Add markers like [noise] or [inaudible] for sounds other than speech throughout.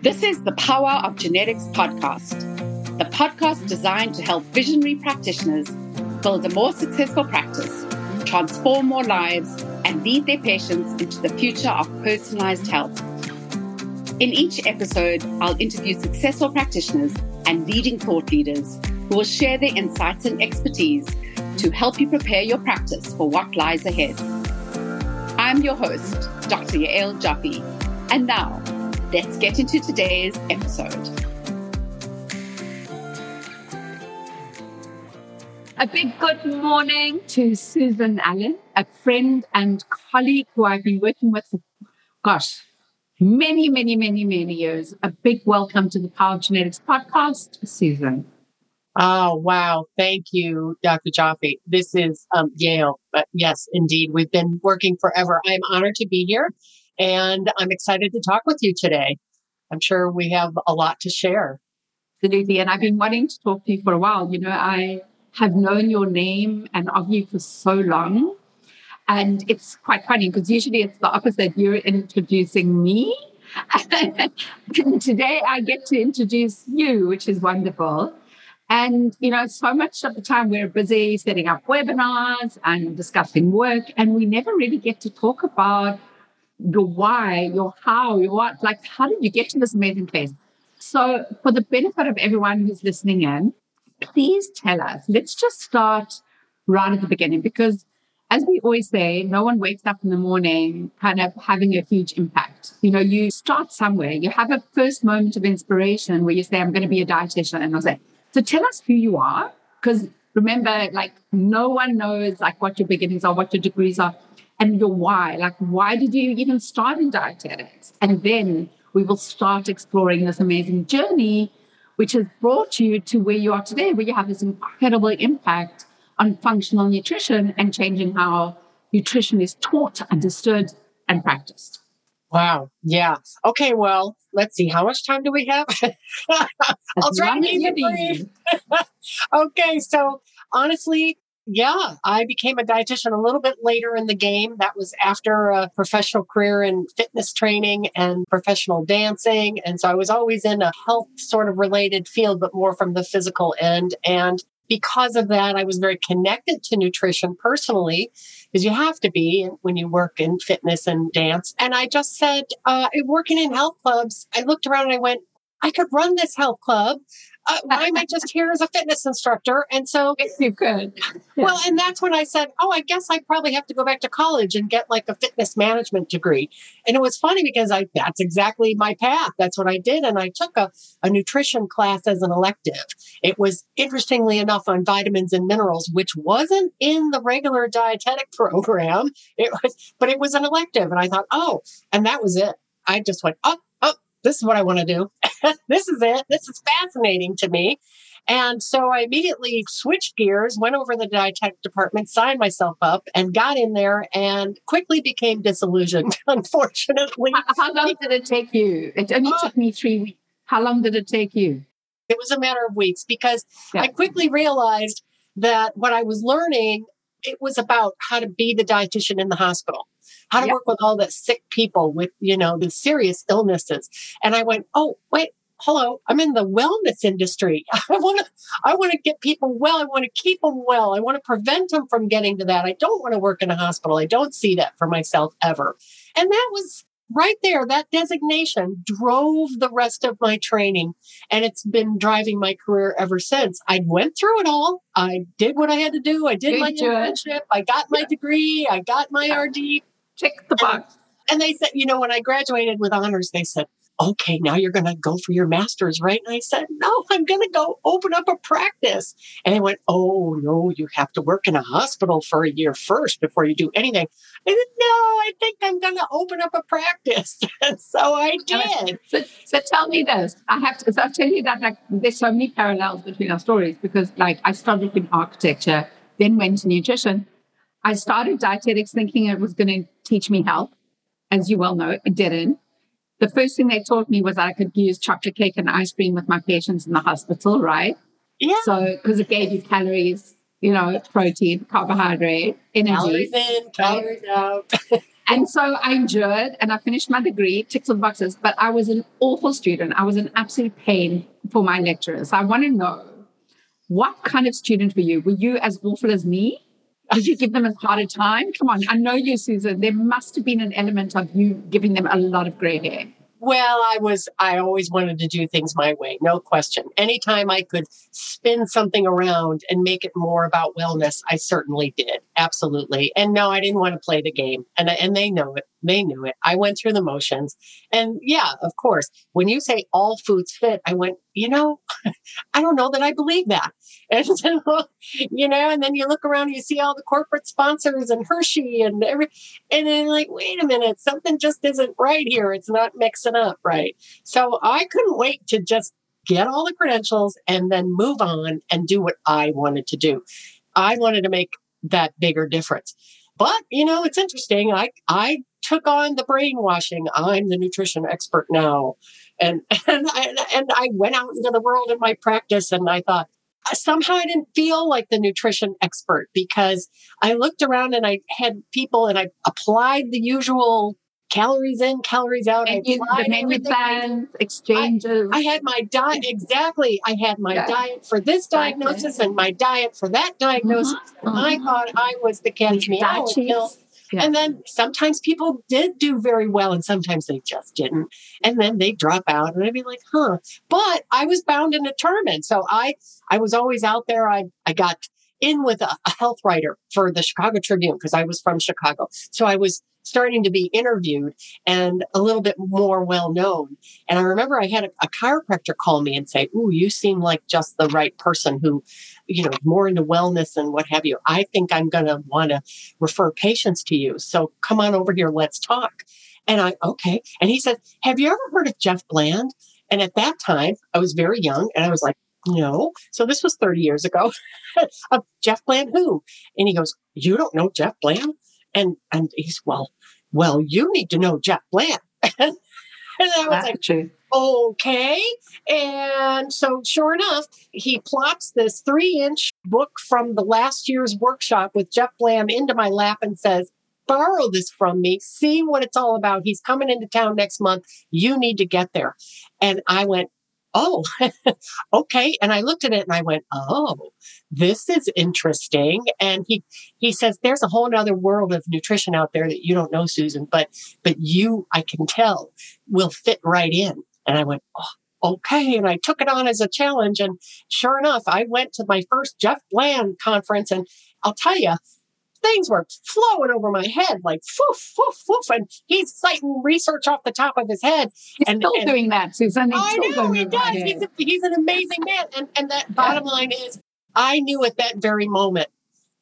This is the Power of Genetics podcast, the podcast designed to help visionary practitioners build a more successful practice, transform more lives, and lead their patients into the future of personalized health. In each episode, I'll interview successful practitioners and leading thought leaders who will share their insights and expertise to help you prepare your practice for what lies ahead. I'm your host, Dr. Yael Jaffe, and now let's get into today's episode. A big good morning to Susan Allen, a friend and colleague who I've been working with for, gosh, many, many, many, many years. A big welcome to the Power Genetics podcast, Susan. Oh, wow. Thank you, Dr. Jaffe. This is um. But yes, indeed, we've been working forever. I'm honored to be here and I'm excited to talk with you today. I'm sure we have a lot to share. Absolutely. And I've been wanting to talk to you for a while. You know, I have known your name and of you for so long. And it's quite funny because usually it's the opposite. You're introducing me. [laughs] and today I get to introduce you, which is wonderful. And, you know, so much of the time we're busy setting up webinars and discussing work, and we never really get to talk about your why, your how, your what, like, how did you get to this amazing place? So, for the benefit of everyone who's listening in, please tell us. Let's just start right at the beginning because, as we always say, no one wakes up in the morning kind of having a huge impact. You know, you start somewhere, you have a first moment of inspiration where you say, I'm going to be a dietitian. And I'll say, So tell us who you are. Because remember, like, no one knows like what your beginnings are, what your degrees are and your why. Like, why did you even start in dietetics? And then we will start exploring this amazing journey, which has brought you to where you are today, where you have this incredible impact on functional nutrition and changing how nutrition is taught, understood, and practiced. Wow. Yeah. Okay. Well, let's see. How much time do we have? [laughs] I'll try to keep it brief. [laughs] okay. So honestly, yeah, I became a dietitian a little bit later in the game. That was after a professional career in fitness training and professional dancing. And so I was always in a health sort of related field, but more from the physical end. And because of that, I was very connected to nutrition personally, because you have to be when you work in fitness and dance. And I just said, uh, working in health clubs, I looked around and I went, I could run this health club uh, why am I just here as a fitness instructor? And so [laughs] you could. Yeah. Well, and that's when I said, oh, I guess I probably have to go back to college and get like a fitness management degree. And it was funny because I that's exactly my path. That's what I did. And I took a, a nutrition class as an elective. It was interestingly enough on vitamins and minerals, which wasn't in the regular dietetic [laughs] program. It was, but it was an elective. And I thought, oh, and that was it. I just went, oh, oh, this is what I want to do. [laughs] this is it. This is fascinating to me. And so I immediately switched gears, went over the dietetic department, signed myself up, and got in there and quickly became disillusioned, [laughs] unfortunately. How, how long did it take you? It only took me three weeks. How long did it take you? It was a matter of weeks because yeah. I quickly realized that what I was learning, it was about how to be the dietitian in the hospital how to yep. work with all the sick people with, you know, the serious illnesses. And I went, oh, wait, hello, I'm in the wellness industry. [laughs] I want to, I want to get people well. I want to keep them well. I want to prevent them from getting to that. I don't want to work in a hospital. I don't see that for myself ever. And that was right there. That designation drove the rest of my training and it's been driving my career ever since. I went through it all. I did what I had to do. I did Good my internship. I got my degree. I got my RD Tick the box. And they said, you know, when I graduated with honors, they said, okay, now you're going to go for your master's, right? And I said, no, I'm going to go open up a practice. And they went, oh, no, you have to work in a hospital for a year first before you do anything. I said, no, I think I'm going to open up a practice. [laughs] and so I did. So, so tell me this. I have to, so I'll tell you that like there's so many parallels between our stories because like I started in architecture, then went to nutrition I started dietetics thinking it was going to teach me health. As you well know, it didn't. The first thing they taught me was that I could use chocolate cake and ice cream with my patients in the hospital, right? Yeah. So, because it gave you calories, you know, protein, carbohydrate, energy. Calories in, calories out. [laughs] And so I endured and I finished my degree, ticked all the boxes, but I was an awful student. I was an absolute pain for my lecturers. I want to know what kind of student were you? Were you as awful as me? Did you give them a harder time? Come on, I know you, Susan. There must have been an element of you giving them a lot of gray hair. Well, I was, I always wanted to do things my way, no question. Anytime I could spin something around and make it more about wellness, I certainly did. Absolutely. And no, I didn't want to play the game. And, and they know it. They knew it. I went through the motions. And yeah, of course, when you say all foods fit, I went, you know, [laughs] I don't know that I believe that. [laughs] And so, you know, and then you look around, you see all the corporate sponsors and Hershey and every, and then like, wait a minute, something just isn't right here. It's not mixing up right. So I couldn't wait to just get all the credentials and then move on and do what I wanted to do. I wanted to make that bigger difference. But, you know, it's interesting. I, I took on the brainwashing. I'm the nutrition expert now. And, [laughs] and, I, and I went out into the world in my practice and I thought, somehow I didn't feel like the nutrition expert because I looked around and I had people and I applied the usual calories in, calories out. And you, the menu plans, exchanges. I, I, had my diet [laughs] exactly. I had my yeah. diet for this diagnosis and my diet for that diagnosis. Mm-hmm. I mm-hmm. thought I was the cat's meow yeah. And then sometimes people did do very well and sometimes they just didn't. And then they drop out and I'd be like, huh. But I was bound and determined. So I I was always out there. I I got in with a, a health writer for the Chicago Tribune because I was from Chicago. So I was starting to be interviewed and a little bit more well known. And I remember I had a, a chiropractor call me and say, Ooh, you seem like just the right person who, you know, more into wellness and what have you. I think I'm going to want to refer patients to you. So come on over here. Let's talk. And I, okay. And he said, Have you ever heard of Jeff Bland? And at that time, I was very young and I was like, no. So this was 30 years ago. [laughs] Jeff Bland, who? And he goes, You don't know Jeff Bland? And and he's well, well, you need to know Jeff Bland. [laughs] and I was like, true. okay. And so, sure enough, he plops this three inch book from the last year's workshop with Jeff Bland into my lap and says, borrow this from me, see what it's all about. He's coming into town next month. You need to get there. And I went, oh, [laughs] okay. And I looked at it and I went, oh, this is interesting. And he, he says, there's a whole other world of nutrition out there that you don't know, Susan, but, but you, I can tell will fit right in. And I went, oh, okay. And I took it on as a challenge. And sure enough, I went to my first Jeff Bland conference. And I'll tell you, things were flowing over my head like foof, foof, foof. And he's citing research off the top of his head. He's and still and, doing that, Susan. He's I know he does. He's, a, he's an amazing man. And, and that bottom line is, I knew at that very moment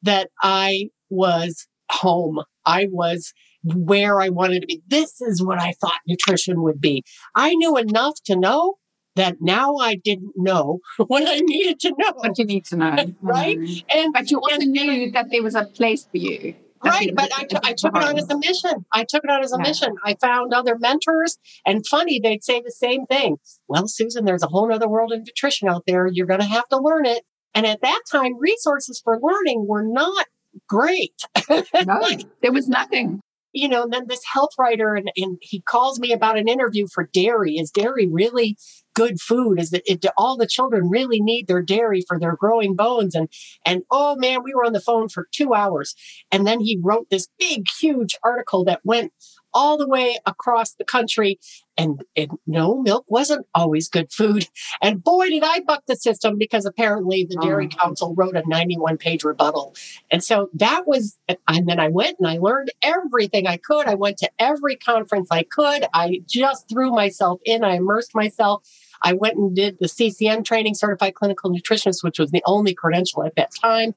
that I was home. I was where I wanted to be. This is what I thought nutrition would be. I knew enough to know that now I didn't know [laughs] what I needed to know. What you need to know. [laughs] right? Mm. And but you also and, knew that there was a place for you. Right, but I, t- I took it on as a mission. I took it on as a yeah. mission. I found other mentors, and funny, they'd say the same thing. Well, Susan, there's a whole other world of nutrition out there. You're going to have to learn it. And at that time, resources for learning were not great. [laughs] no, there was nothing you know, and then this health writer and, and he calls me about an interview for dairy. Is dairy really good food? Is it, it all the children really need their dairy for their growing bones? And and oh man, we were on the phone for two hours. And then he wrote this big, huge article that went all the way across the country. And, and no, milk wasn't always good food. [laughs] And boy, did I buck the system because apparently the Dairy oh. Council wrote a 91 page rebuttal. And so that was, and then I went and I learned everything I could. I went to every conference I could. I just threw myself in. I immersed myself. I went and did the CCN training, certified clinical nutritionist, which was the only credential at that time.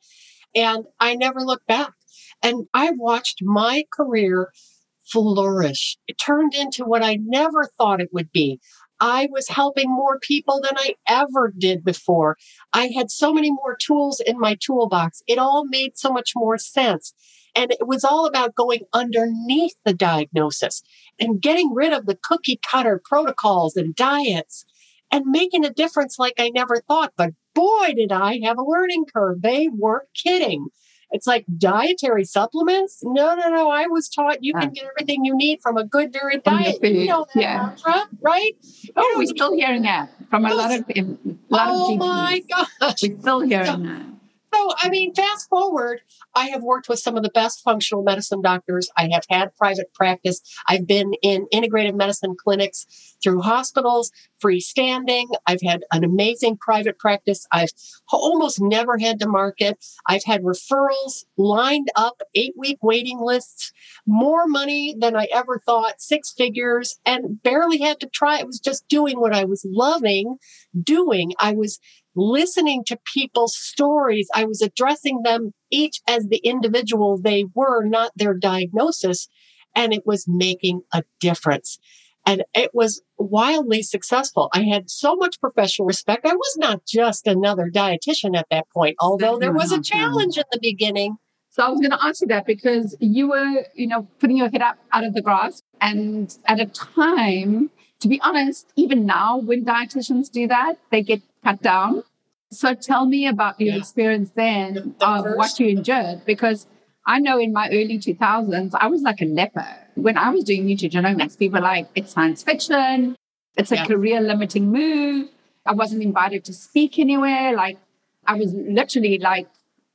And I never looked back. And I watched my career flourish. It turned into what I never thought it would be. I was helping more people than I ever did before. I had so many more tools in my toolbox. It all made so much more sense. And it was all about going underneath the diagnosis and getting rid of the cookie cutter protocols and diets and making a difference like I never thought. But boy, did I have a learning curve. They weren't kidding. It's like dietary supplements. No, no, no. I was taught you can get everything you need from a good, very diet. You know that yeah. mantra, right? Oh, you know, we're still hearing that from a lot of a lot oh of GPs. my gosh, we're still hearing that. So, I mean, fast forward, I have worked with some of the best functional medicine doctors. I have had private practice. I've been in integrative medicine clinics through hospitals, freestanding. I've had an amazing private practice. I've almost never had to market. I've had referrals lined up, eight week waiting lists, more money than I ever thought, six figures, and barely had to try. It was just doing what I was loving doing. I was listening to people's stories. I was addressing them each as the individual they were, not their diagnosis. And it was making a difference. And it was wildly successful. I had so much professional respect. I was not just another dietitian at that point, although there was a challenge in the beginning. So I was going to ask you that because you were, you know, putting your head up out of the grass. And at a time, to be honest, even now when dietitians do that, they get cut down. So tell me about your yeah. experience then the of first, what you endured, because I know in my early 2000s, I was like a leper. When I was doing nutrigenomics, people were like, it's science fiction, it's a yeah. career limiting move. I wasn't invited to speak anywhere. Like, I was literally like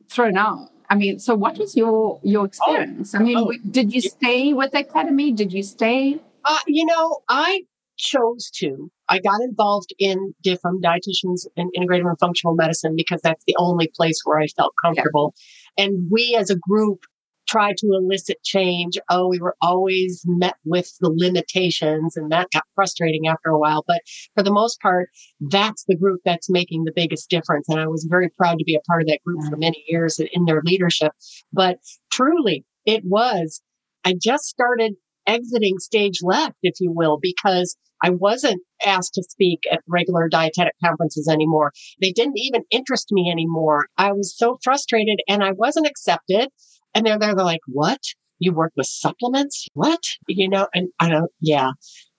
thrown out. I mean, so what was your your oh, experience? Oh, I mean, oh, did you stay with the academy? Did you stay? Uh, you know, I chose to. I got involved in DIFM, um, dietitians and integrative and functional medicine, because that's the only place where I felt comfortable. Yeah. And we as a group tried to elicit change. Oh, we were always met with the limitations and that got frustrating after a while. But for the most part, that's the group that's making the biggest difference. And I was very proud to be a part of that group for many years in their leadership. But truly, it was, I just started exiting stage left, if you will, because I wasn't asked to speak at regular dietetic conferences anymore. They didn't even interest me anymore. I was so frustrated and I wasn't accepted. And they're there, they're like, what? You work with supplements? What? You know, and I don't, yeah.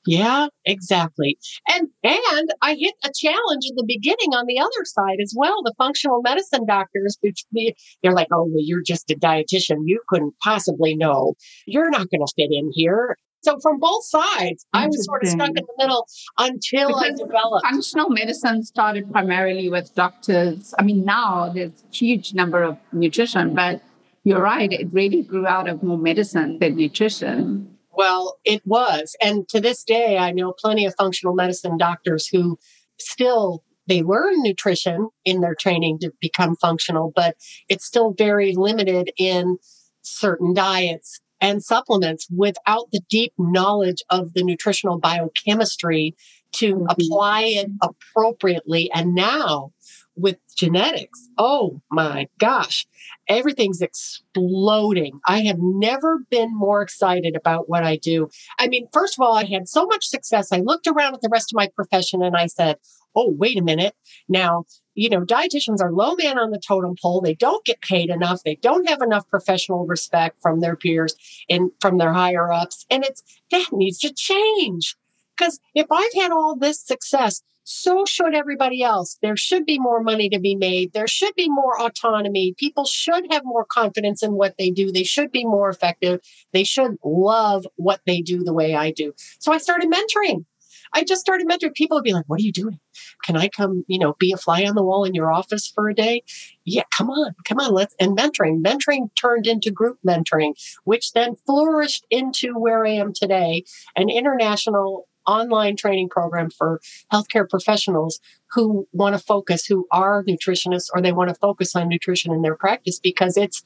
Yeah, exactly. And and I hit a challenge in the beginning on the other side as well. The functional medicine doctors, which they're like, "Oh, well, you're just a dietitian. You couldn't possibly know. You're not going to fit in here." So from both sides, I was sort of stuck in the middle until because I developed. Functional medicine started primarily with doctors. I mean, now there's a huge number of nutrition, but you're right, it really grew out of more medicine than nutrition. Well, it was. And to this day, I know plenty of functional medicine doctors who still they learn nutrition in their training to become functional, but it's still very limited in certain diets and supplements without the deep knowledge of the nutritional biochemistry to mm-hmm. apply it appropriately. And now with genetics, oh my gosh, everything's exploding. I have never been more excited about what I do. I mean, first of all, I had so much success. I looked around at the rest of my profession and I said, oh, wait a minute. Now, you know, dietitians are low man on the totem pole. They don't get paid enough. They don't have enough professional respect from their peers and from their higher ups. And it's that needs to change. Because if I've had all this success, so should everybody else. There should be more money to be made. There should be more autonomy. People should have more confidence in what they do. They should be more effective. They should love what they do the way I do. So I started mentoring. I just started mentoring. People would be like, What are you doing? Can I come, you know, be a fly on the wall in your office for a day? Yeah, come on, come on, let's and mentoring. Mentoring turned into group mentoring, which then flourished into where I am today, an international online training program for healthcare professionals who want to focus, who are nutritionists or they want to focus on nutrition in their practice because it's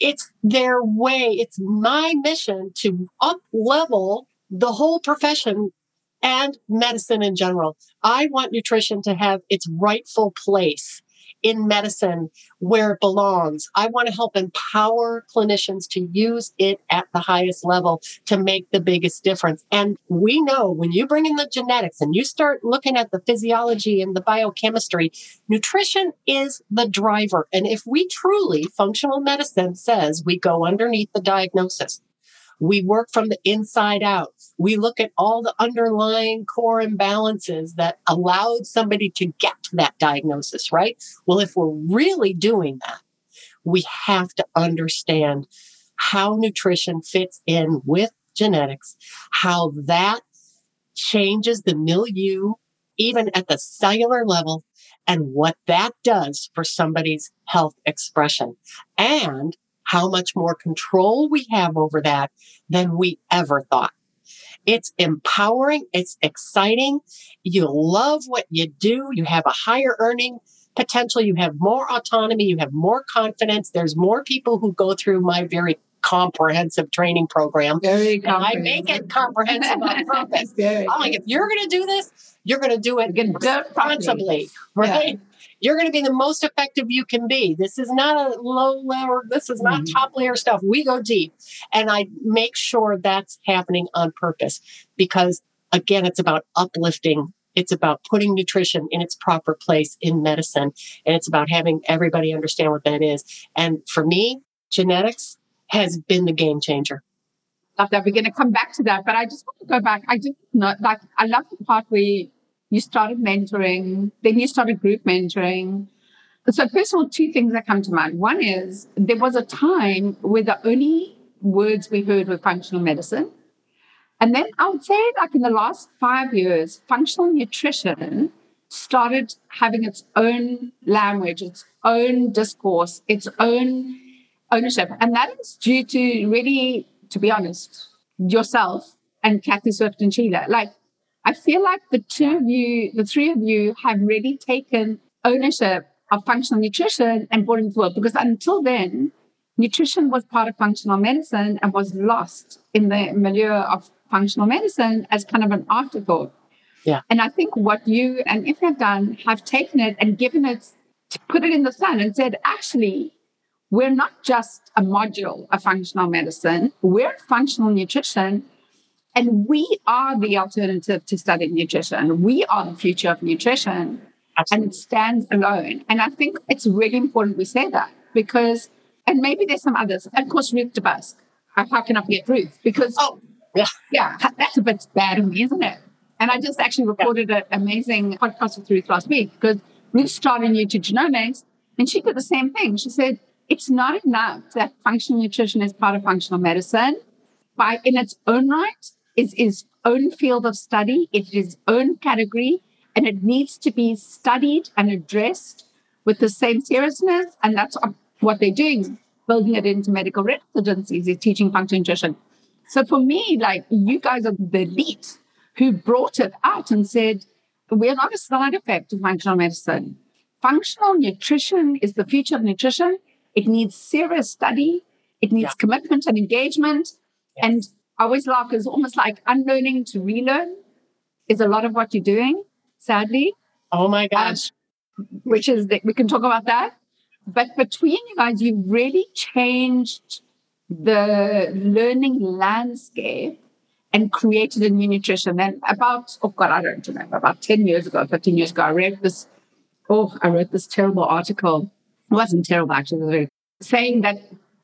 it's their way, it's my mission to up level the whole profession and medicine in general. I want nutrition to have its rightful place in medicine where it belongs. I want to help empower clinicians to use it at the highest level to make the biggest difference. And we know when you bring in the genetics and you start looking at the physiology and the biochemistry, nutrition is the driver. And if we truly, functional medicine says we go underneath the diagnosis, we work from the inside out. We look at all the underlying core imbalances that allowed somebody to get to that diagnosis, right? Well, if we're really doing that, we have to understand how nutrition fits in with genetics, how that changes the milieu, even at the cellular level, and what that does for somebody's health expression, and how much more control we have over that than we ever thought. It's empowering. It's exciting. You love what you do. You have a higher earning potential. You have more autonomy. You have more confidence. There's more people who go through my very comprehensive training program. Very comprehensive. I make it comprehensive on [laughs] purpose. I'm like, if you're going to do this, you're going to do it responsibly, right? You're going to be the most effective you can be. This is not a low layer. This is not mm-hmm. top layer stuff. We go deep. And I make sure that's happening on purpose because again, it's about uplifting it's about putting nutrition in its proper place in medicine. And it's about having everybody understand what that is. And for me, genetics has been the game changer. Love that. We're going to come back to that. But I just want to go back. I didn't know, like, I love the part where you started mentoring, then you started group mentoring. So, first of all, two things that come to mind. One is there was a time where the only words we heard were functional medicine. And then I would say, like in the last five years, functional nutrition started having its own language, its own discourse, its own ownership. And that is due to really, to be honest, yourself and Kathie Swift and Sheila. Like, I feel like the two of you, the three of you have really taken ownership of functional nutrition and brought it into work because until then, nutrition was part of functional medicine and was lost in the milieu of functional medicine as kind of an afterthought. Yeah. And I think what you and if have done have taken it and given it, put it in the sun and said, actually, we're not just a module of functional medicine, we're functional nutrition. And we are the alternative to studying nutrition. We are the future of nutrition. Absolutely. And it stands alone. And I think it's really important we say that because, and maybe there's some others. Of course, Ruth DeBusk. How can I forget Ruth? Because oh, yeah. Yeah, that's a bit bad of me, isn't it? And I just actually recorded yeah. an amazing podcast with Ruth last week because Ruth started nutrigenomics and she did the same thing. She said, it's not enough that functional nutrition is part of functional medicine. By in its own right, is its own field of study, it is his own category, and it needs to be studied and addressed with the same seriousness. And that's what they're doing, building it into medical residencies, is teaching functional nutrition. So for me, like you guys are the elite who brought it out and said, we're not a side effect of functional medicine. Functional nutrition is the future of nutrition. It needs serious study. It needs yeah. commitment and engagement. Yes. And I always laugh it's almost like unlearning to relearn is a lot of what you're doing, sadly. Oh my um, gosh. Um, which is, that we can talk about that. But between you guys, you've really changed the learning landscape and created a new nutrition. And about, oh God, I don't remember, about 10 years ago, 15 years ago, I read this, oh, I wrote this terrible article. It wasn't terrible, actually, saying that,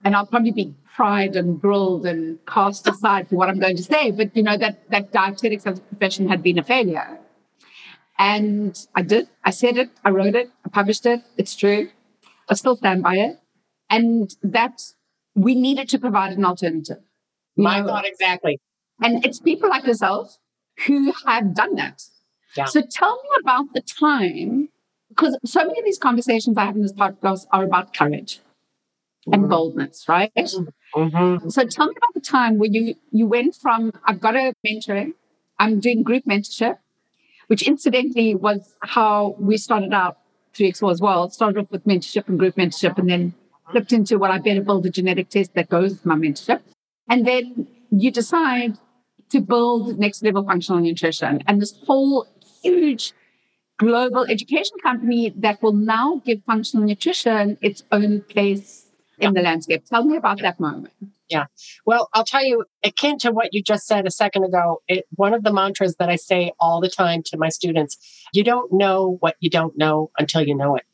and I'll probably be fried and grilled and cast aside for what I'm going to say, but you know, that, that dietetics as a profession had been a failure. And I did, I said it, I wrote it, I published it, it's true. I still stand by it. And that we needed to provide an alternative. My know? thought exactly. And it's people like yourself who have done that. Yeah. So tell me about the time, because so many of these conversations I have in this podcast are about courage. And boldness, right? Mm-hmm. So tell me about the time when you you went from I've got a mentoring, I'm doing group mentorship, which incidentally was how we started out 3X4 as well. Started off with mentorship and group mentorship, and then flipped into what I better build a genetic test that goes with my mentorship. And then you decide to build next level functional nutrition and this whole huge global education company that will now give functional nutrition its own place in the landscape. Tell me about that moment. Yeah. Well, I'll tell you, akin to what you just said a second ago, it, one of the mantras that I say all the time to my students you don't know what you don't know until you know it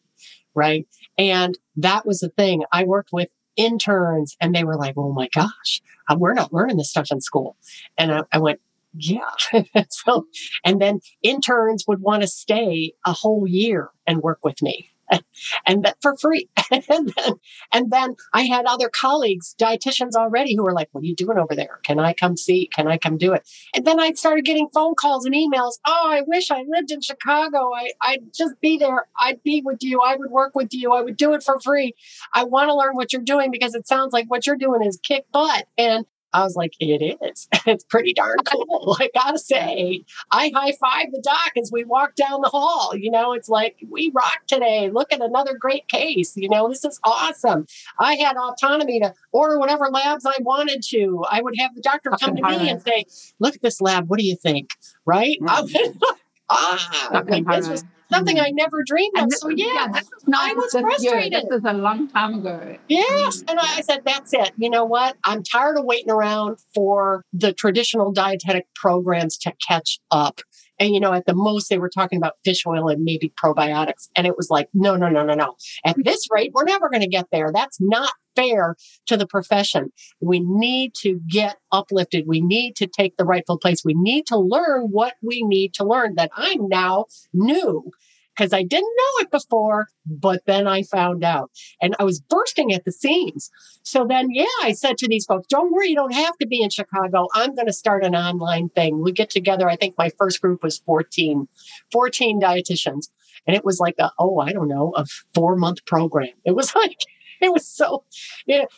right? And that was the thing. I worked with interns and they were like, oh my gosh, uh, we're not learning this stuff in school. And I, I went, yeah. [laughs] so, and then interns would want to stay a whole year and work with me. [laughs] and that for free. [laughs] and, then, and then I had other colleagues, dietitians already, who were like, What are you doing over there? Can I come see? Can I come do it? And then I started getting phone calls and emails. Oh, I wish I lived in Chicago. I, I'd just be there. I'd be with you. I would work with you. I would do it for free. I want to learn what you're doing because it sounds like what you're doing is kick butt. And I was like, it is. [laughs] It's pretty darn [laughs] cool. I gotta say, I high five the doc as we walk down the hall. You know, it's like, we rock today. Look at another great case. You know, this is awesome. I had autonomy to order whatever labs I wanted to. I would have the doctor come to me and say, look at this lab. What do you think? Right? Mm. [laughs] ah, this was something mm. I never dreamed of. so yeah, yeah this is not I was frustrated. Year. This is a long time ago. Yes, and I said, that's it. You know what? I'm tired of waiting around for the traditional dietetic programs to catch up. And, you know, at the most, they were talking about fish oil and maybe probiotics. And it was like, no, no, no, no, no. At this rate, we're never going to get there. That's not fair to the profession. We need to get uplifted. We need to take the rightful place. We need to learn what we need to learn that I'm now knew because I didn't know it before, but then I found out and I was bursting at the seams. So then, yeah, I said to these folks, don't worry, you don't have to be in Chicago. I'm going to start an online thing. We get together. I think my first group was 14, 14 dietitians. And it was like a, oh, I don't know, a four month program. It was [laughs] like, it was so,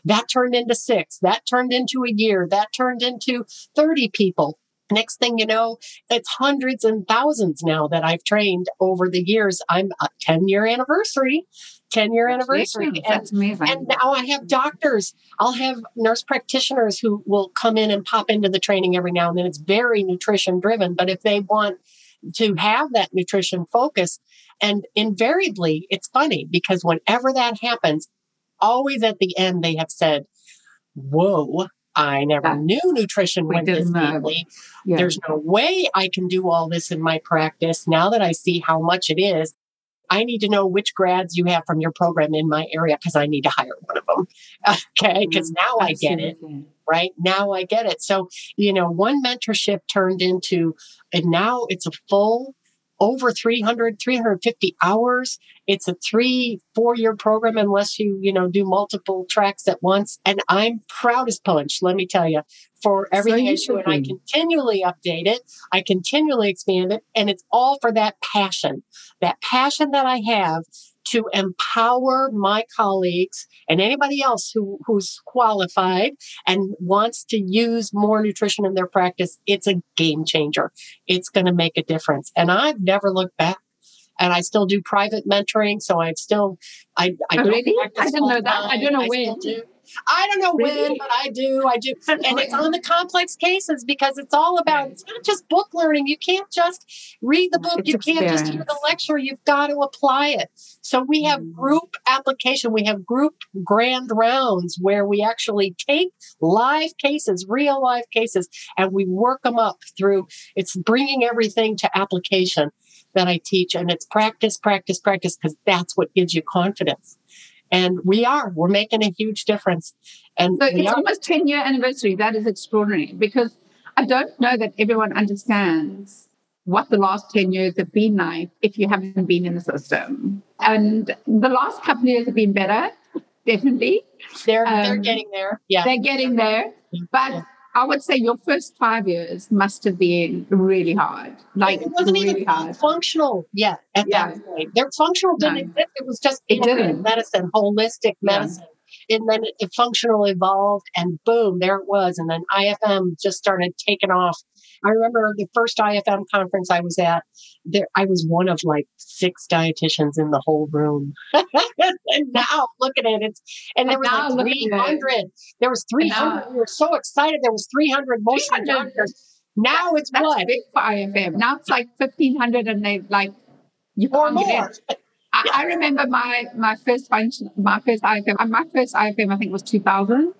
that turned into six, that turned into a year, that turned into 30 people. Next thing you know, it's hundreds and thousands now that I've trained over the years. I'm a 10 year anniversary, 10 year anniversary. And, That's amazing. And now I have doctors. I'll have nurse practitioners who will come in and pop into the training every now and then. It's very nutrition driven, but if they want to have that nutrition focus, and invariably, it's funny because whenever that happens, always at the end, they have said, Whoa, I never yeah. knew nutrition we went this deeply. Yeah. There's no way I can do all this in my practice. Now that I see how much it is, I need to know which grads you have from your program in my area because I need to hire one of them. [laughs] Okay. Because mm, now I get it. Right now I get it. So, you know, one mentorship turned into, and now it's a full over 300 350 hours. It's a three four year program unless you you know do multiple tracks at once. And i'm proud as punch let me tell you for everything so I do and I continually update it. I continually expand it and it's all for that passion. That passion that I have to empower my colleagues and anybody else who, who's qualified and wants to use more nutrition in their practice, it's a game changer. It's going to make a difference. And I've never looked back. And I still do private mentoring, so I still I I, oh, really? I didn't know that. I don't know I when. I don't know really? when, but I do. I do. And it's on the complex cases because it's all about, it's not just book learning. You can't just read the book. It's you can't just hear the lecture. You've got to apply it. So we have mm. group application. We have group grand rounds where we actually take live cases, real live cases, and we work them up through, it's bringing everything to application that I teach. And it's practice, practice, practice, because that's what gives you confidence. And we are, we're making a huge difference. And so it's are. almost 10 year anniversary. That is extraordinary because I don't know that everyone understands what the last 10 years have been like if you haven't been in the system. And the last couple of years have been better, definitely. They're, um, they're getting there. Yeah. They're getting there. But yeah. I would say your first five years must have been really hard. Like it wasn't really even hard. functional yet at yeah. that point. Their functional didn't no. exist. It was just it didn't. medicine, holistic medicine. Yeah. And then it, functional evolved and boom, there it was. And then IFM just started taking off I remember the first IFM conference I was at, there I was one of like six dietitians in the whole room. [laughs] and now look at it. It's and there was like 300. There was 300. We were so excited. There was 300 motion doctors. Now it's That's what? big for IFM. Now it's like 1500 and they like you or more. I, I, remember my my first function, my first IFM, my first IFM I think was 2000.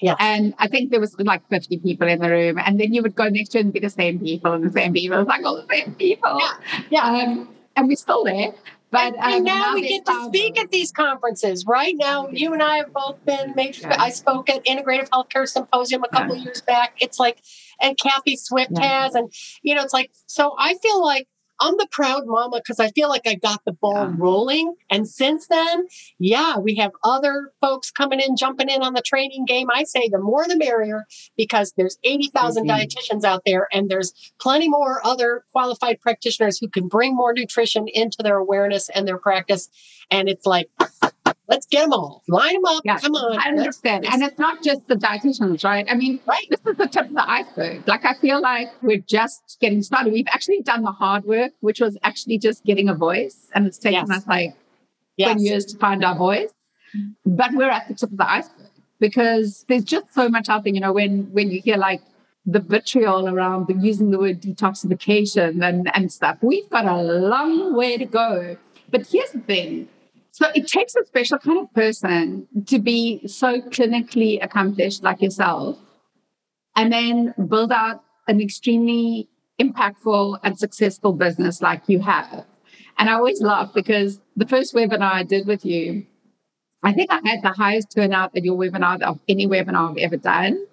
Yeah. And I think there was like 50 people in the room. And then you would go next year and be the same people and the same people. It's like all the same people. Yeah. yeah. Um, and we're still there. But and, um, now, now, we get to speak at these conferences. Right now, you and I have both been. Maybe yeah. I spoke at Integrative Healthcare Symposium a couple yeah. years back. It's like, and Kathie Swift yeah. has, and you know, it's like. So I feel like I'm the proud mama because I feel like I got the ball yeah. rolling. And since then, yeah, we have other folks coming in, jumping in on the training game. I say the more the merrier because there's 80,000 mm-hmm. dietitians out there and there's plenty more other qualified practitioners who can bring more nutrition into their awareness and their practice. And it's like, Let's get them all. Line them up. Yeah, Come on. I understand. and it's not just the dietitians, right? I mean, right. this is the tip of the iceberg. Like, I feel like we're just getting started. We've actually done the hard work, which was actually just getting a voice. And it's taken yes. us like yes. 20 years to find our voice. But we're at the tip of the iceberg because there's just so much out there. You know, when, when you hear like the vitriol around the, using the word detoxification and, and stuff, we've got a long way to go. But here's the thing so it takes a special kind of person to be so clinically accomplished like yourself and then build out an extremely impactful and successful business like you have. And I always laugh because the first webinar I did with you, I think I had the highest turnout at your webinar of any webinar I've ever done.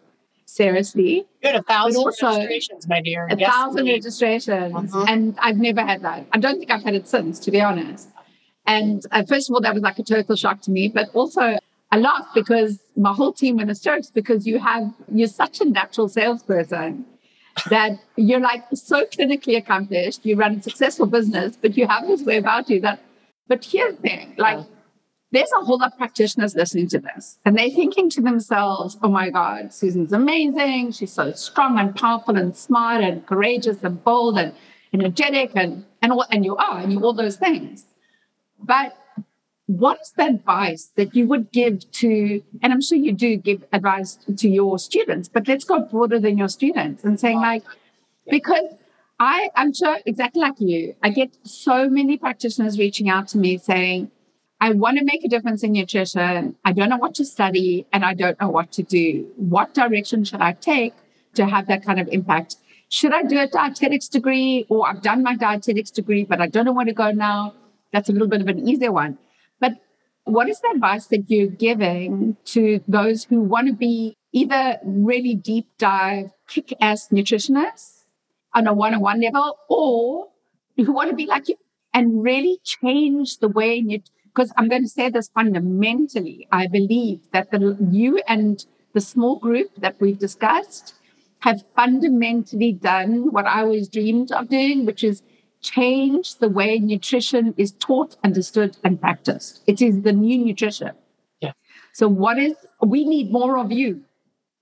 Seriously. You had a thousand also, registrations, my dear. A yes, thousand registrations. Uh-huh. And I've never had that. I don't think I've had it since, to be honest. And uh, first of all, that was like a total shock to me, but also I laughed because my whole team went hysterics because you have, you're such a natural salesperson that you're like so clinically accomplished. You run a successful business, but you have this way about you that, but here's the thing, like, there's a whole lot of practitioners listening to this and they're thinking to themselves, oh my God, Susan's amazing. She's so strong and powerful and smart and courageous and bold and energetic and, and, all, and you are, and you all those things. But what is the advice that you would give to, and I'm sure you do give advice to your students, but let's go broader than your students and saying like, because I, I'm sure exactly like you, I get so many practitioners reaching out to me saying, I want to make a difference in nutrition. I don't know what to study and I don't know what to do. What direction should I take to have that kind of impact? Should I do a dietetics degree or I've done my dietetics degree, but I don't know where to go now? That's a little bit of an easier one. But what is the advice that you're giving to those who want to be either really deep dive, kick ass nutritionists on a one on one level or who want to be like you and really change the way you, because I'm going to say this fundamentally, I believe that the, you and the small group that we've discussed have fundamentally done what I always dreamed of doing, which is change the way nutrition is taught, understood, and practiced. It is the new nutrition. Yeah. So what is we need more of you.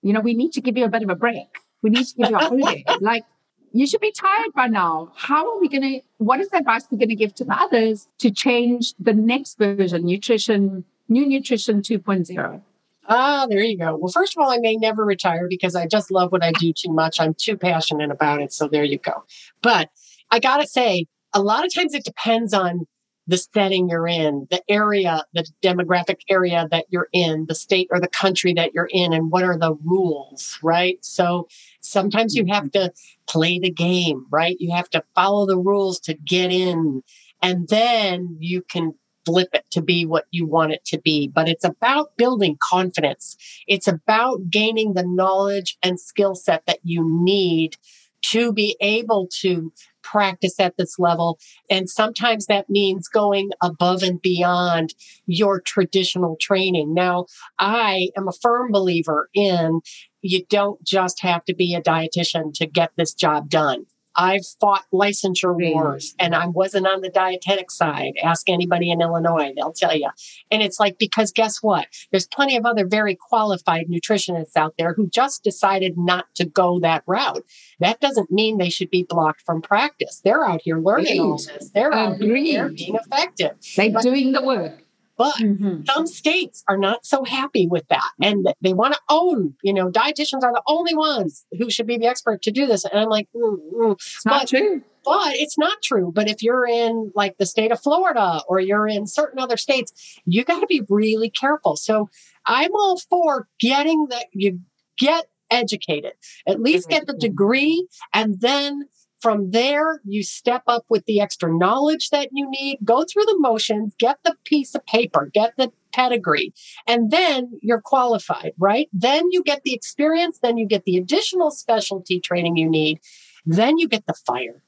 You know, we need to give you a bit of a break. We need to give you a holiday. [laughs] like you should be tired by now. How are we going to, what is the advice we're going to give to the others to change the next version, nutrition, new nutrition 2.0? Ah, there you go. Well, first of all, I may never retire because I just love what I do too much. I'm too passionate about it. So there you go. But I got to say, a lot of times it depends on the setting you're in, the area, the demographic area that you're in, the state or the country that you're in, and what are the rules, right? So sometimes you have mm-hmm. to play the game, right? You have to follow the rules to get in, and then you can flip it to be what you want it to be. But it's about building confidence. It's about gaining the knowledge and skill set that you need to be able to practice at this level. And sometimes that means going above and beyond your traditional training. Now, I am a firm believer in you don't just have to be a dietitian to get this job done. I've fought licensure mm. wars and I wasn't on the dietetic side. Ask anybody in Illinois, they'll tell you. And it's like, because guess what? There's plenty of other very qualified nutritionists out there who just decided not to go that route. That doesn't mean they should be blocked from practice. They're out here learning Agreed. all this. They're out here being effective. They're but, doing the work. But mm-hmm. some states are not so happy with that. And they want to own, you know, dietitians are the only ones who should be the expert to do this. And I'm like, mm, mm. it's not true. But it's not true. But if you're in like the state of Florida or you're in certain other states, you got to be really careful. So I'm all for getting that you get educated, at least get the degree and then from there, you step up with the extra knowledge that you need, go through the motions, get the piece of paper, get the pedigree, and then you're qualified, right? Then you get the experience, then you get the additional specialty training you need, then you get the fire.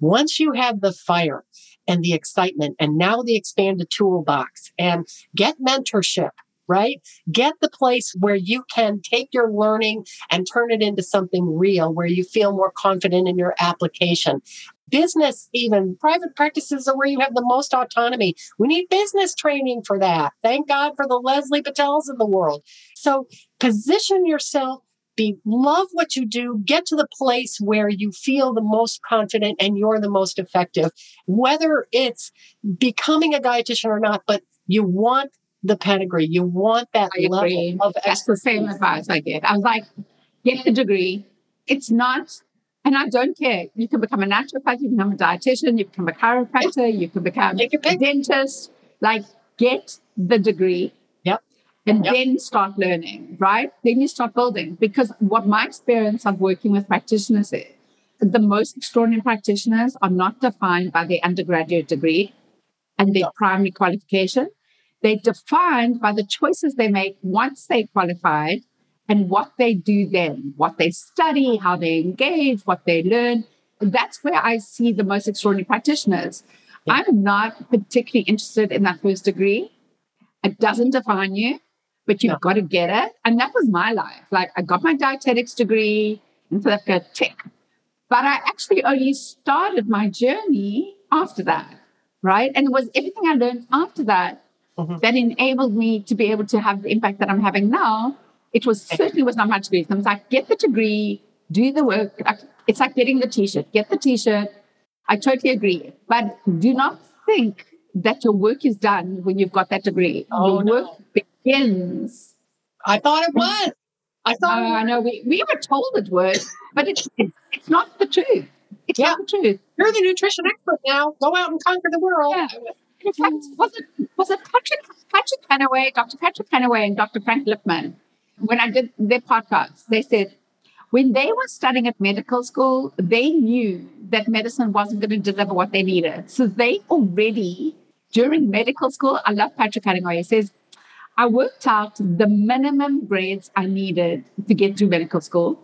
Once you have the fire and the excitement and now the expanded toolbox and get mentorship, right? Get the place where you can take your learning and turn it into something real, where you feel more confident in your application. Business, even private practices are where you have the most autonomy. We need business training for that. Thank God for the Leslie Patels of the world. So position yourself be love what you do get to the place where you feel the most confident and you're the most effective whether it's becoming a dietitian or not but you want the pedigree. You want that I level agree. of That's the same advice I get. I was like, get the degree. It's not, and I don't care. You can become a naturopath, you can become a dietitian, you can become a chiropractor, you can become a dentist. Like, get the degree. Yep. And yep. then start learning, right? Then you start building. Because what my experience of working with practitioners is, the most extraordinary practitioners are not defined by their undergraduate degree and their primary qualification they're defined by the choices they make once they qualified and what they do then, what they study, how they engage, what they learn. That's where I see the most extraordinary practitioners. Yeah. I'm not particularly interested in that first degree. It doesn't define you, but you've no. got to get it. And that was my life. Like I got my dietetics degree in South Africa, tick. But I actually only started my journey after that, right? And it was everything I learned after that mm-hmm. that enabled me to be able to have the impact that I'm having now. It was certainly was not my degree. So I was like, get the degree, do the work. It's like getting the t-shirt. Get the t-shirt. I totally agree. But do not think that your work is done when you've got that degree. Oh, your no. work begins. I thought it was. I thought. No, I know. We, we were told it was, but it's, it's, it's not the truth. It's yeah. not the truth. You're the nutrition expert now. Go out and conquer the world. Yeah. In fact, was it was it Patrick Patrick Hanaway, Dr. Patrick Hanaway, and Dr. Frank Lipman? When I did their podcast, they said when they were studying at medical school, they knew that medicine wasn't going to deliver what they needed. So they already during medical school, I love Patrick Hanaway. He says, I worked out the minimum grades I needed to get through medical school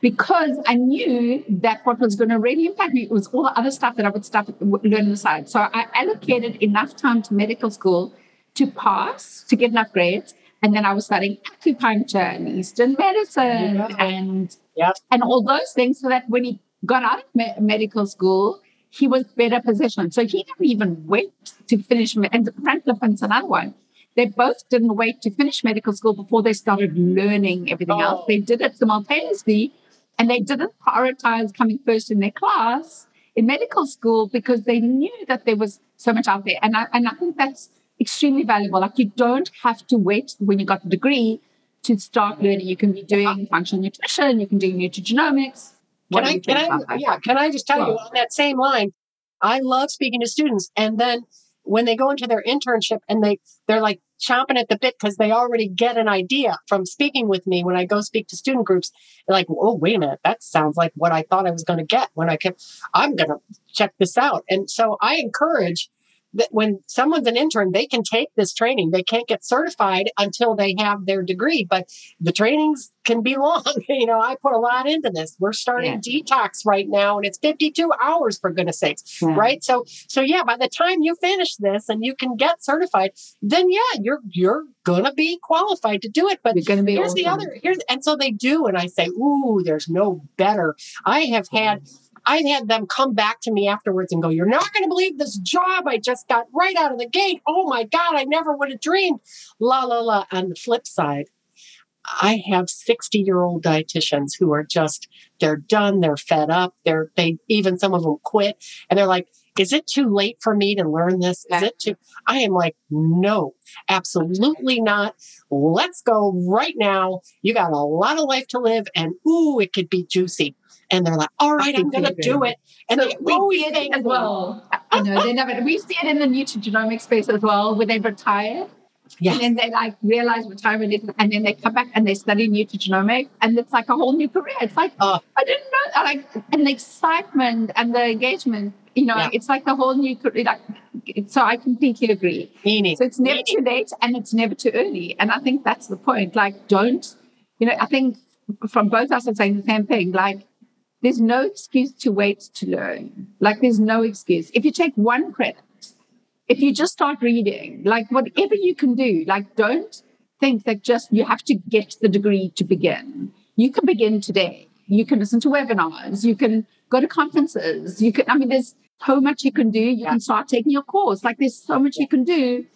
because I knew that what was going to really impact me was all the other stuff that I would start learn on the side. So I allocated enough time to medical school to pass, to get enough grades. And then I was studying acupuncture and Eastern medicine yeah. and yep. and all those things so that when he got out of me- medical school, he was better positioned. So he didn't even wait to finish. Me- and Frank Lipman's another one. They both didn't wait to finish medical school before they started learning everything oh. else. They did it simultaneously and they didn't prioritize coming first in their class in medical school because they knew that there was so much out there. And I, and I think that's extremely valuable. Like you don't have to wait when you got the degree to start learning. You can be doing functional nutrition, you can do nutrigenomics. Can I, can I, yeah, can I just tell you on that same line? I love speaking to students. And then when they go into their internship and they, they're like, chomping at the bit because they already get an idea from speaking with me when I go speak to student groups. They're like, oh, wait a minute, that sounds like what I thought I was going to get when I kept, I'm going to check this out. And so I encourage that when someone's an intern, they can take this training. They can't get certified until they have their degree, but the trainings can be [laughs] long. you know, I put a lot into this. We're starting yeah. detox right now and it's 52 hours for goodness sakes. Yeah. Right. So, so yeah, by the time you finish this and you can get certified, then yeah, you're, you're going to be qualified to do it. But you're going to be here's awesome. the other, here's, and so they do. And I say, Ooh, there's no better. I have had, I've had them come back to me afterwards and go, You're not going to believe this job I just got right out of the gate. Oh my God, I never would have dreamed. La, la, la. On the flip side, I have 60 year old dietitians who are just, they're done, they're fed up, they're, they, even some of them quit and they're like, is it too late for me to learn this? Is it too? I am like, no, absolutely not. Let's go right now. You got a lot of life to live and ooh, it could be juicy and they're like, "All right, I'm going to do it." And so we see it as well. I know they never. We see it in the nutrigenomic space as well, where they retire. Yeah. And then they like realize retirement is, and then they come back and they study nutrigenomics, and it's like a whole new career. It's like uh, I didn't know, I like, and the excitement and the engagement. You know, yeah. it's like the whole new career. Like, so I completely agree. Meaning, so it's never meaning. too late, and it's never too early. And I think that's the point. Like, don't, you know, I think from both us, I'm saying the same thing. Like, there's no excuse to wait to learn. Like there's no excuse. If you take one credit, if you just start reading, like whatever you can do, like don't think that just you have to get the degree to begin. You can begin today. You can listen to webinars. You can go to conferences. You can, I mean, there's so much you can do. You can start taking your course. Like there's so much you can do.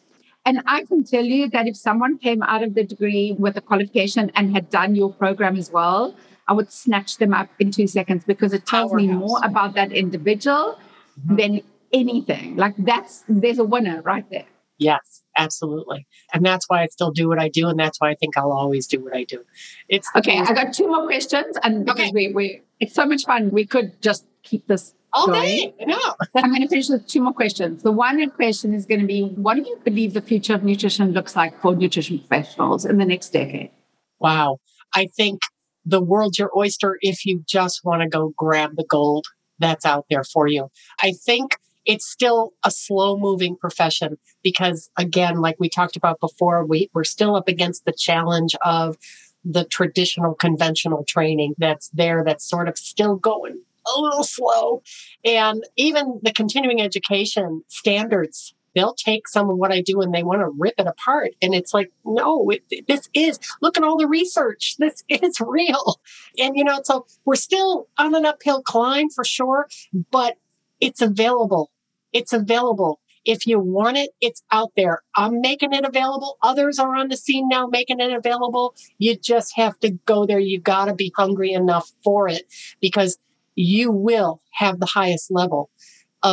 And I can tell you that if someone came out of the degree with a qualification and had done your program as well, I would snatch them up in two seconds because it tells Powerhouse. me more about that individual mm-hmm. than anything. Like that's, there's a winner right there. Yes, absolutely. And that's why I still do what I do. And that's why I think I'll always do what I do. It's okay. I got two more questions. And because okay. we, we, it's so much fun, we could just keep this all going. day. No. [laughs] I'm going to finish with two more questions. The one question is going to be what do you believe the future of nutrition looks like for nutrition professionals in the next decade? Wow. I think the world's your oyster if you just want to go grab the gold that's out there for you. I think it's still a slow moving profession because again, like we talked about before, we, we're still up against the challenge of the traditional conventional training that's there that's sort of still going a little slow. And even the continuing education standards, they'll take some of what I do and they want to rip it apart. And it's like, no, it, this is, look at all the research. [laughs] This is real. And, you know, so we're still on an uphill climb for sure, but it's available it's available. If you want it, it's out there. I'm making it available. Others are on the scene now making it available. You just have to go there. You got to be hungry enough for it because you will have the highest level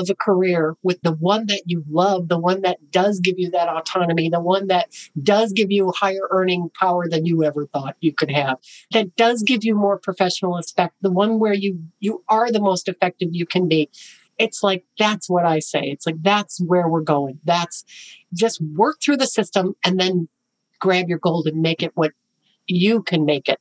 of a career with the one that you love, the one that does give you that autonomy, the one that does give you higher earning power than you ever thought you could have, that does give you more professional respect, the one where you, you are the most effective you can be it's like that's what I say. It's like that's where we're going. That's just work through the system and then grab your gold and make it what you can make it.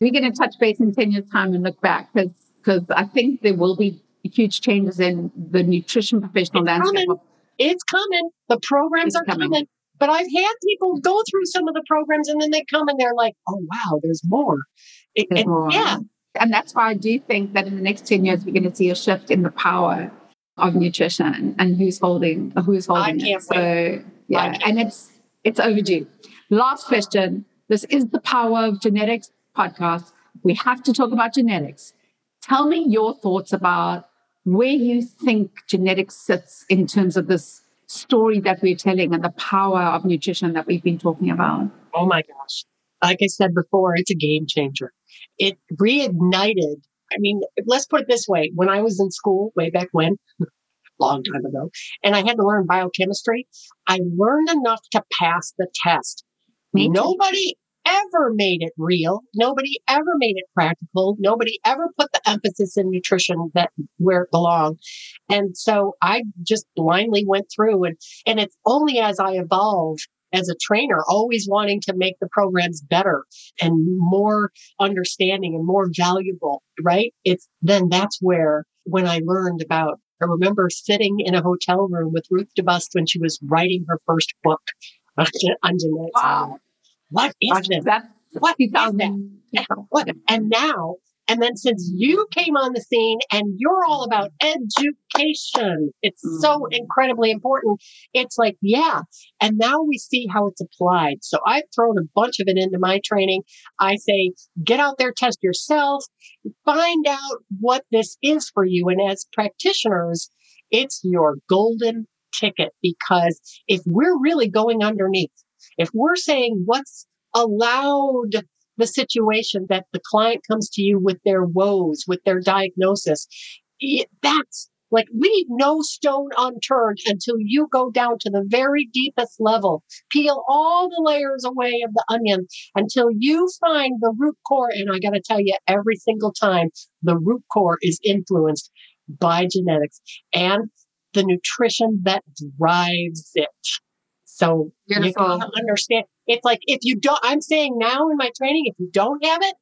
We're going to touch base in 10 years' time and look back because because I think there will be huge changes in the nutrition professional it's landscape. Coming. It's coming. The programs it's are coming. coming. But I've had people go through some of the programs and then they come and they're like, oh, wow, there's more. It, there's more. Yeah. And that's why I do think that in the next 10 years, we're going to see a shift in the power of nutrition and who's holding who's holding it. So yeah, and it's it's overdue. Last question. This is the power of genetics podcast. We have to talk about genetics. Tell me your thoughts about where you think genetics sits in terms of this story that we're telling and the power of nutrition that we've been talking about. Oh my gosh. Like I said before, it's a game changer. It reignited I mean, let's put it this way. When I was in school way back when, [laughs] long time ago, and I had to learn biochemistry, I learned enough to pass the test. Nobody ever made it real. Nobody ever made it practical. Nobody ever put the emphasis in nutrition that where it belonged. And so I just blindly went through and, and it's only as I evolved as a trainer, always wanting to make the programs better and more understanding and more valuable, right? It's then that's where when I learned about I remember sitting in a hotel room with Ruth DeBusk when she was writing her first book on, genetics. Wow. What is this? That's what is that? What? And now and then since you came on the scene and you're all about education, it's so mm. incredibly important. It's like, yeah. And now we see how it's applied. So I've thrown a bunch of it into my training. I say, get out there, test yourself, find out what this is for you. And as practitioners, it's your golden ticket because if we're really going underneath, if we're saying what's allowed the situation that the client comes to you with their woes, with their diagnosis. That's like leave no stone unturned until you go down to the very deepest level. Peel all the layers away of the onion until you find the root core. And I got to tell you, every single time the root core is influenced by genetics and the nutrition that drives it. So Beautiful. you understand. It's like if you don't, I'm saying now in my training, if you don't have it,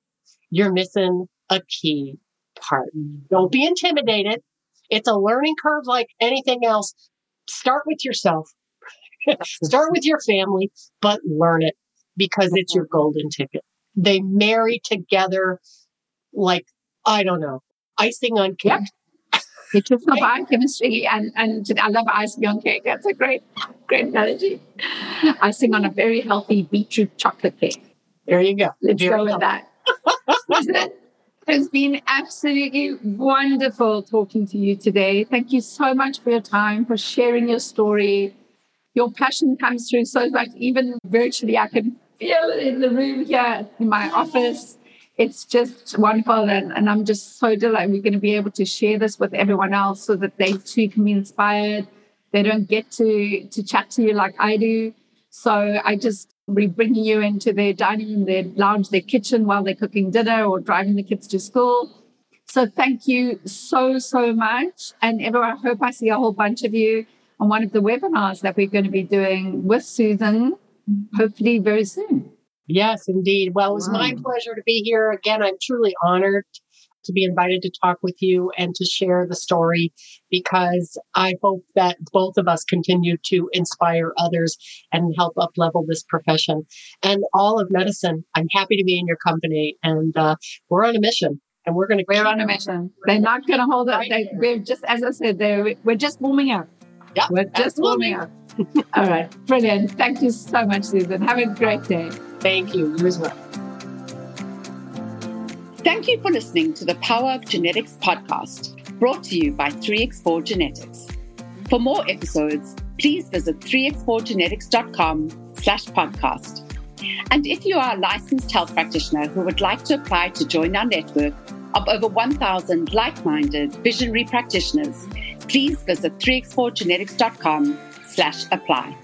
you're missing a key part. Don't be intimidated. It's a learning curve like anything else. Start with yourself. [laughs] Start with your family, but learn it because it's your golden ticket. They marry together like, I don't know, icing on cake. Nutritional biochemistry and, and I love ice on cake. That's a great, great analogy. Icing on a very healthy beetroot chocolate cake. There you go. Let's go with that. it? It's been absolutely wonderful talking to you today. Thank you so much for your time, for sharing your story. Your passion comes through so much, even virtually. I can feel it in the room here in my office. It's just wonderful. And, and I'm just so delighted we're going to be able to share this with everyone else so that they too can be inspired. They don't get to, to chat to you like I do. So I just be bringing you into their dining room, their lounge, their kitchen while they're cooking dinner or driving the kids to school. So thank you so, so much. And everyone, I hope I see a whole bunch of you on one of the webinars that we're going to be doing with Susan, hopefully very soon. Yes, indeed. Well, it was wow. my pleasure to be here. Again, I'm truly honored to be invited to talk with you and to share the story because I hope that both of us continue to inspire others and help up level this profession and all of medicine. I'm happy to be in your company and uh, we're on a mission. And we're going to. We're on a mission. They're not going to hold it. They, we're just, as I said, they're we're just warming up. Yeah, we're just warming up. [laughs] All right, brilliant. Thank you so much, Susan. Have a great day. Thank you. You as well. Thank you for listening to the Power of Genetics podcast, brought to you by 3x4 Genetics. For more episodes, please visit 3x4genetics.com slash podcast. And if you are a licensed health practitioner who would like to apply to join our network of over 1,000 like-minded visionary practitioners, please visit 3x4genetics.com slash apply.